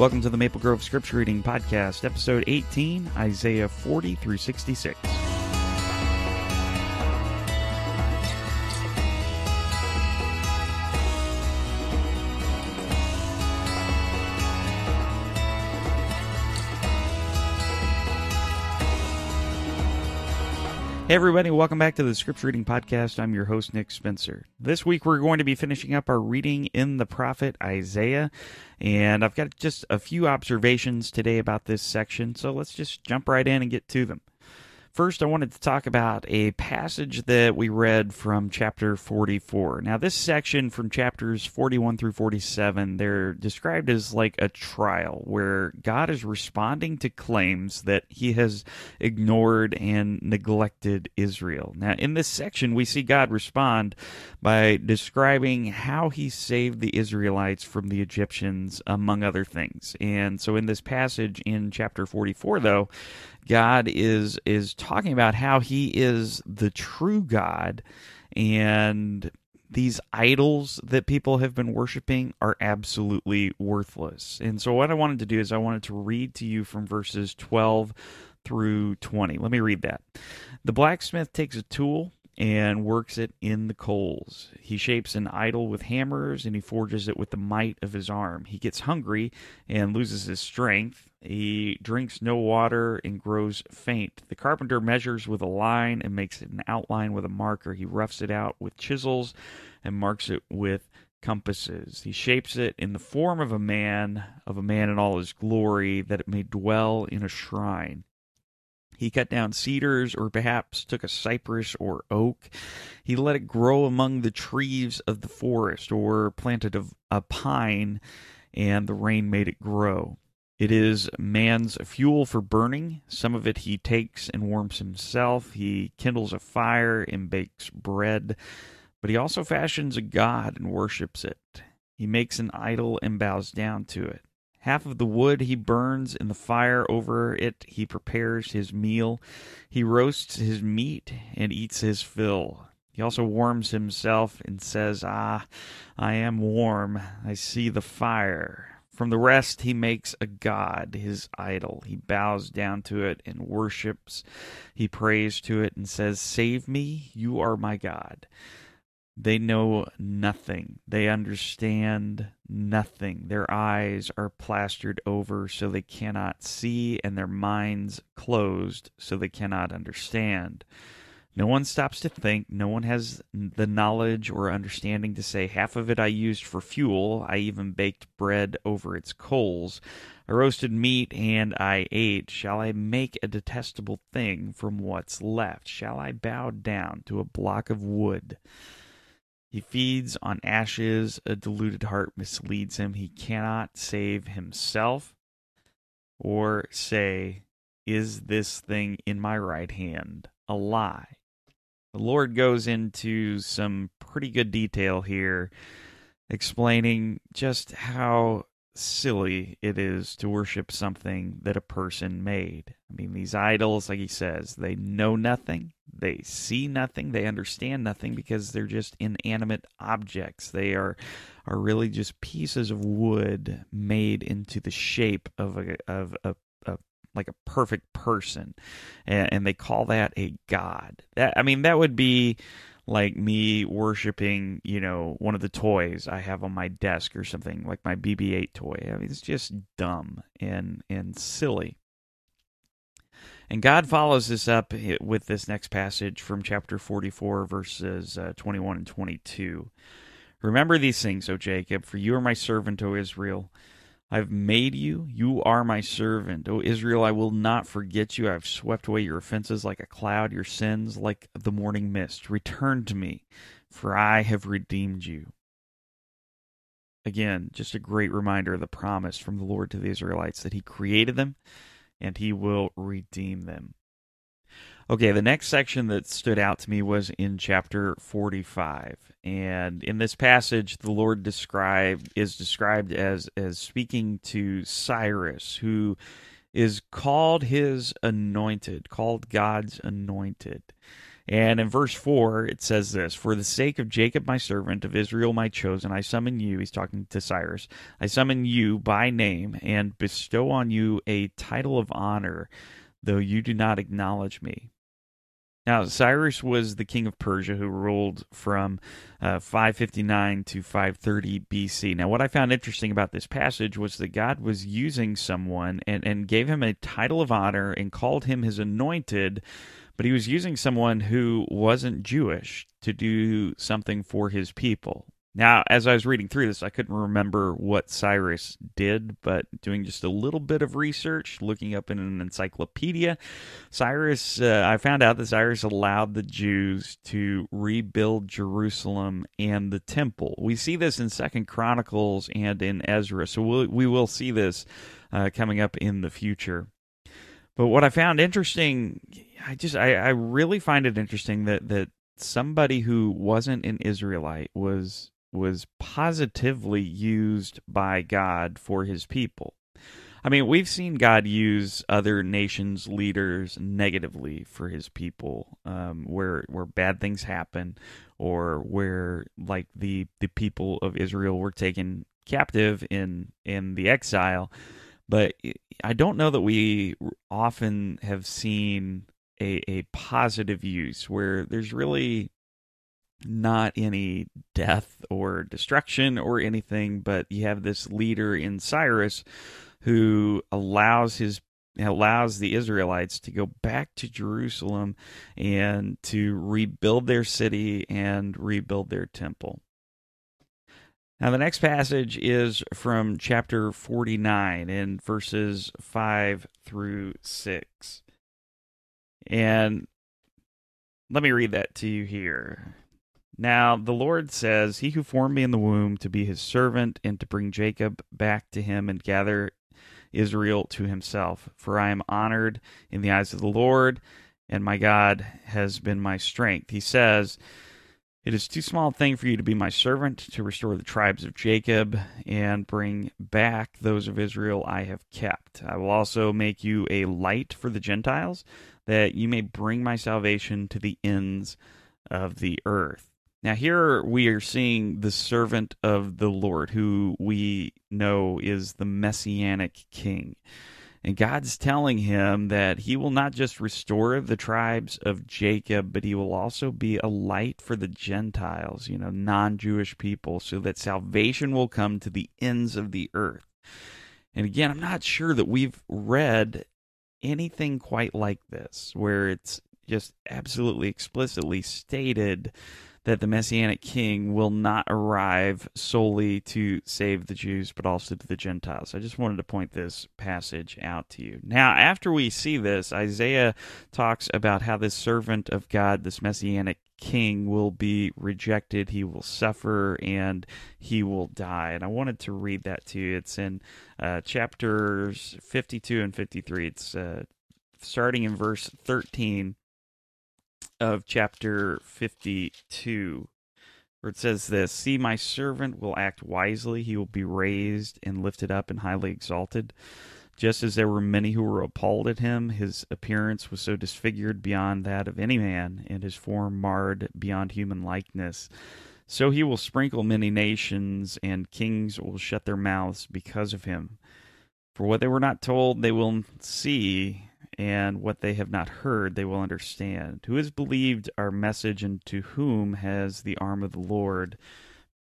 Welcome to the Maple Grove Scripture Reading Podcast, episode 18, Isaiah 40 through 66. Hey, everybody, welcome back to the Scripture Reading Podcast. I'm your host, Nick Spencer. This week, we're going to be finishing up our reading in the prophet Isaiah, and I've got just a few observations today about this section, so let's just jump right in and get to them. First, I wanted to talk about a passage that we read from chapter 44. Now, this section from chapters 41 through 47, they're described as like a trial where God is responding to claims that he has ignored and neglected Israel. Now, in this section, we see God respond by describing how he saved the Israelites from the Egyptians, among other things. And so, in this passage in chapter 44, though, God is is talking about how he is the true God and these idols that people have been worshiping are absolutely worthless. And so what I wanted to do is I wanted to read to you from verses 12 through 20. Let me read that. The blacksmith takes a tool and works it in the coals. He shapes an idol with hammers and he forges it with the might of his arm. He gets hungry and loses his strength. He drinks no water and grows faint. The carpenter measures with a line and makes an outline with a marker. He roughs it out with chisels and marks it with compasses. He shapes it in the form of a man, of a man in all his glory, that it may dwell in a shrine. He cut down cedars, or perhaps took a cypress or oak. He let it grow among the trees of the forest, or planted a, a pine, and the rain made it grow. It is man's fuel for burning. Some of it he takes and warms himself. He kindles a fire and bakes bread. But he also fashions a god and worships it. He makes an idol and bows down to it. Half of the wood he burns in the fire over it. He prepares his meal. He roasts his meat and eats his fill. He also warms himself and says, Ah, I am warm. I see the fire. From the rest he makes a god, his idol. He bows down to it and worships. He prays to it and says, Save me, you are my God. They know nothing. They understand nothing. Their eyes are plastered over so they cannot see, and their minds closed so they cannot understand. No one stops to think. No one has the knowledge or understanding to say, half of it I used for fuel. I even baked bread over its coals. I roasted meat and I ate. Shall I make a detestable thing from what's left? Shall I bow down to a block of wood? He feeds on ashes. A deluded heart misleads him. He cannot save himself or say, Is this thing in my right hand a lie? The Lord goes into some pretty good detail here, explaining just how silly it is to worship something that a person made. I mean, these idols, like he says, they know nothing, they see nothing, they understand nothing because they're just inanimate objects. They are are really just pieces of wood made into the shape of a of a, like a perfect person, and, and they call that a god. That I mean, that would be like me worshiping, you know, one of the toys I have on my desk or something, like my BB-8 toy. I mean, it's just dumb and and silly. And God follows this up with this next passage from chapter 44, verses uh, 21 and 22. Remember these things, O Jacob, for you are my servant, O Israel. I've made you. You are my servant. O Israel, I will not forget you. I've swept away your offenses like a cloud, your sins like the morning mist. Return to me, for I have redeemed you. Again, just a great reminder of the promise from the Lord to the Israelites that He created them and He will redeem them. Okay, the next section that stood out to me was in chapter 45. And in this passage, the Lord described is described as as speaking to Cyrus, who is called his anointed, called God's anointed. And in verse 4, it says this For the sake of Jacob, my servant, of Israel, my chosen, I summon you. He's talking to Cyrus. I summon you by name and bestow on you a title of honor, though you do not acknowledge me. Now, Cyrus was the king of Persia who ruled from uh, 559 to 530 BC. Now, what I found interesting about this passage was that God was using someone and, and gave him a title of honor and called him his anointed, but he was using someone who wasn't Jewish to do something for his people. Now, as I was reading through this, I couldn't remember what Cyrus did, but doing just a little bit of research, looking up in an encyclopedia, Cyrus, uh, I found out that Cyrus allowed the Jews to rebuild Jerusalem and the temple. We see this in Second Chronicles and in Ezra, so we'll, we will see this uh, coming up in the future. But what I found interesting, I just I, I really find it interesting that that somebody who wasn't an Israelite was was positively used by God for his people. I mean, we've seen God use other nations' leaders negatively for his people, um, where where bad things happen, or where like the the people of Israel were taken captive in in the exile. But I don't know that we often have seen a, a positive use where there's really not any death or destruction or anything, but you have this leader in Cyrus who allows his allows the Israelites to go back to Jerusalem and to rebuild their city and rebuild their temple. Now, the next passage is from chapter 49 in verses 5 through 6. And let me read that to you here. Now the Lord says, He who formed me in the womb to be his servant and to bring Jacob back to him and gather Israel to himself. For I am honored in the eyes of the Lord, and my God has been my strength. He says, It is too small a thing for you to be my servant, to restore the tribes of Jacob and bring back those of Israel I have kept. I will also make you a light for the Gentiles, that you may bring my salvation to the ends of the earth. Now, here we are seeing the servant of the Lord, who we know is the messianic king. And God's telling him that he will not just restore the tribes of Jacob, but he will also be a light for the Gentiles, you know, non Jewish people, so that salvation will come to the ends of the earth. And again, I'm not sure that we've read anything quite like this, where it's just absolutely explicitly stated that the Messianic King will not arrive solely to save the Jews, but also to the Gentiles. I just wanted to point this passage out to you. Now, after we see this, Isaiah talks about how this servant of God, this Messianic King, will be rejected, he will suffer, and he will die. And I wanted to read that to you. It's in uh, chapters 52 and 53. It's uh, starting in verse 13 of chapter 52, where it says this See, my servant will act wisely. He will be raised and lifted up and highly exalted. Just as there were many who were appalled at him, his appearance was so disfigured beyond that of any man, and his form marred beyond human likeness. So he will sprinkle many nations, and kings will shut their mouths because of him. For what they were not told, they will see, and what they have not heard they will understand. Who has believed our message, and to whom has the arm of the Lord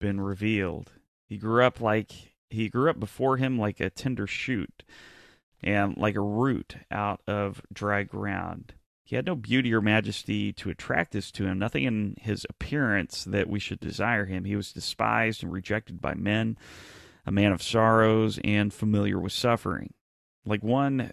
been revealed? He grew up like he grew up before him like a tender shoot, and like a root out of dry ground. He had no beauty or majesty to attract us to him, nothing in his appearance that we should desire him. He was despised and rejected by men, a man of sorrows and familiar with suffering. Like one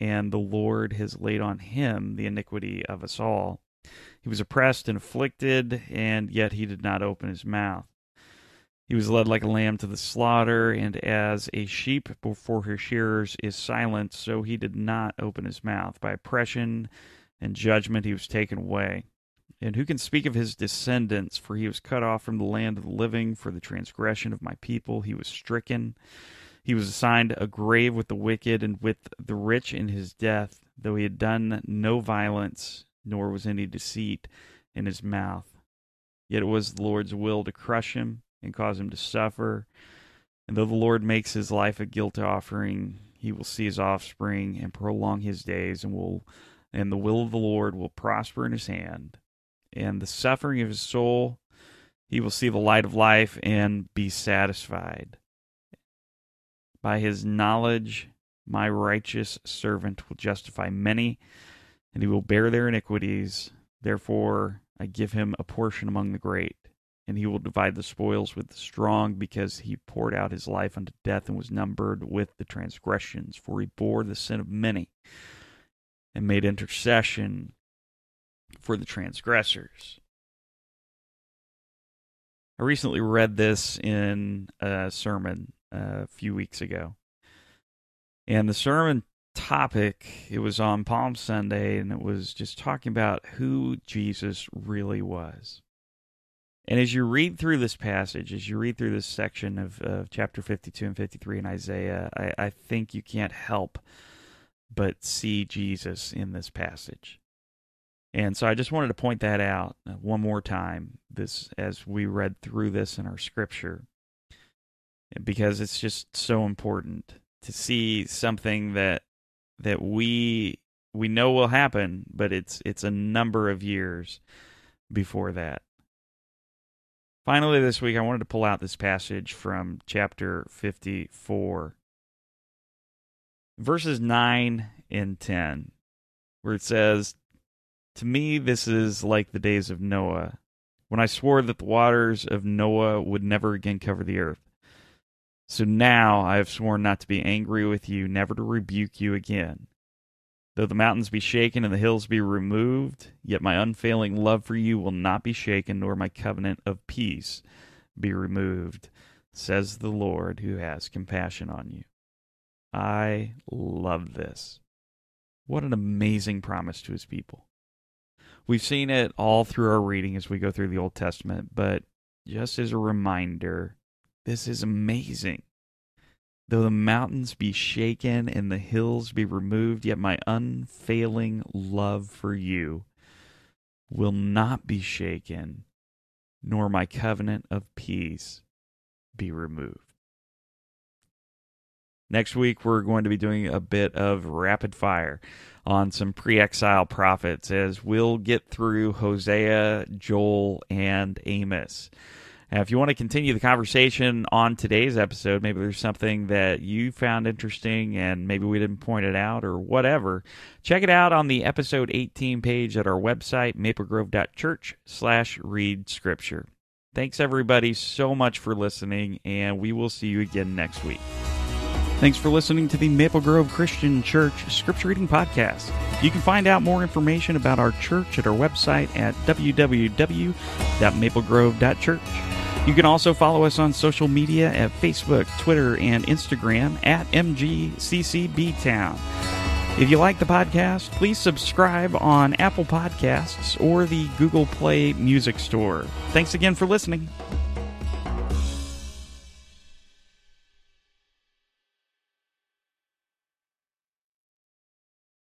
and the Lord has laid on him the iniquity of us all. He was oppressed and afflicted, and yet he did not open his mouth. He was led like a lamb to the slaughter, and as a sheep before her shearers is silent, so he did not open his mouth. By oppression and judgment he was taken away. And who can speak of his descendants? For he was cut off from the land of the living. For the transgression of my people he was stricken. He was assigned a grave with the wicked and with the rich in his death, though he had done no violence, nor was any deceit in his mouth. Yet it was the Lord's will to crush him and cause him to suffer. And though the Lord makes his life a guilt offering, he will see his offspring and prolong his days, and will and the will of the Lord will prosper in his hand. And the suffering of his soul, he will see the light of life and be satisfied. By his knowledge, my righteous servant will justify many, and he will bear their iniquities. Therefore, I give him a portion among the great and he will divide the spoils with the strong, because he poured out his life unto death and was numbered with the transgressions. For he bore the sin of many and made intercession for the transgressors. I recently read this in a sermon a few weeks ago. And the sermon topic, it was on Palm Sunday, and it was just talking about who Jesus really was. And as you read through this passage, as you read through this section of, of chapter 52 and 53 in Isaiah, I, I think you can't help but see Jesus in this passage. And so I just wanted to point that out one more time this as we read through this in our scripture because it's just so important to see something that that we we know will happen but it's it's a number of years before that Finally, this week, I wanted to pull out this passage from chapter 54, verses 9 and 10, where it says, To me, this is like the days of Noah, when I swore that the waters of Noah would never again cover the earth. So now I have sworn not to be angry with you, never to rebuke you again. Though the mountains be shaken and the hills be removed, yet my unfailing love for you will not be shaken, nor my covenant of peace be removed, says the Lord who has compassion on you. I love this. What an amazing promise to his people. We've seen it all through our reading as we go through the Old Testament, but just as a reminder, this is amazing. Though the mountains be shaken and the hills be removed, yet my unfailing love for you will not be shaken, nor my covenant of peace be removed. Next week, we're going to be doing a bit of rapid fire on some pre exile prophets as we'll get through Hosea, Joel, and Amos. Now, if you want to continue the conversation on today's episode, maybe there's something that you found interesting and maybe we didn't point it out or whatever, check it out on the episode 18 page at our website, maplegrove.church slash read scripture. Thanks everybody so much for listening, and we will see you again next week. Thanks for listening to the Maple Grove Christian Church Scripture Reading Podcast. You can find out more information about our church at our website at www.maplegrove.church. You can also follow us on social media at Facebook, Twitter, and Instagram at MGCCBtown. If you like the podcast, please subscribe on Apple Podcasts or the Google Play Music Store. Thanks again for listening.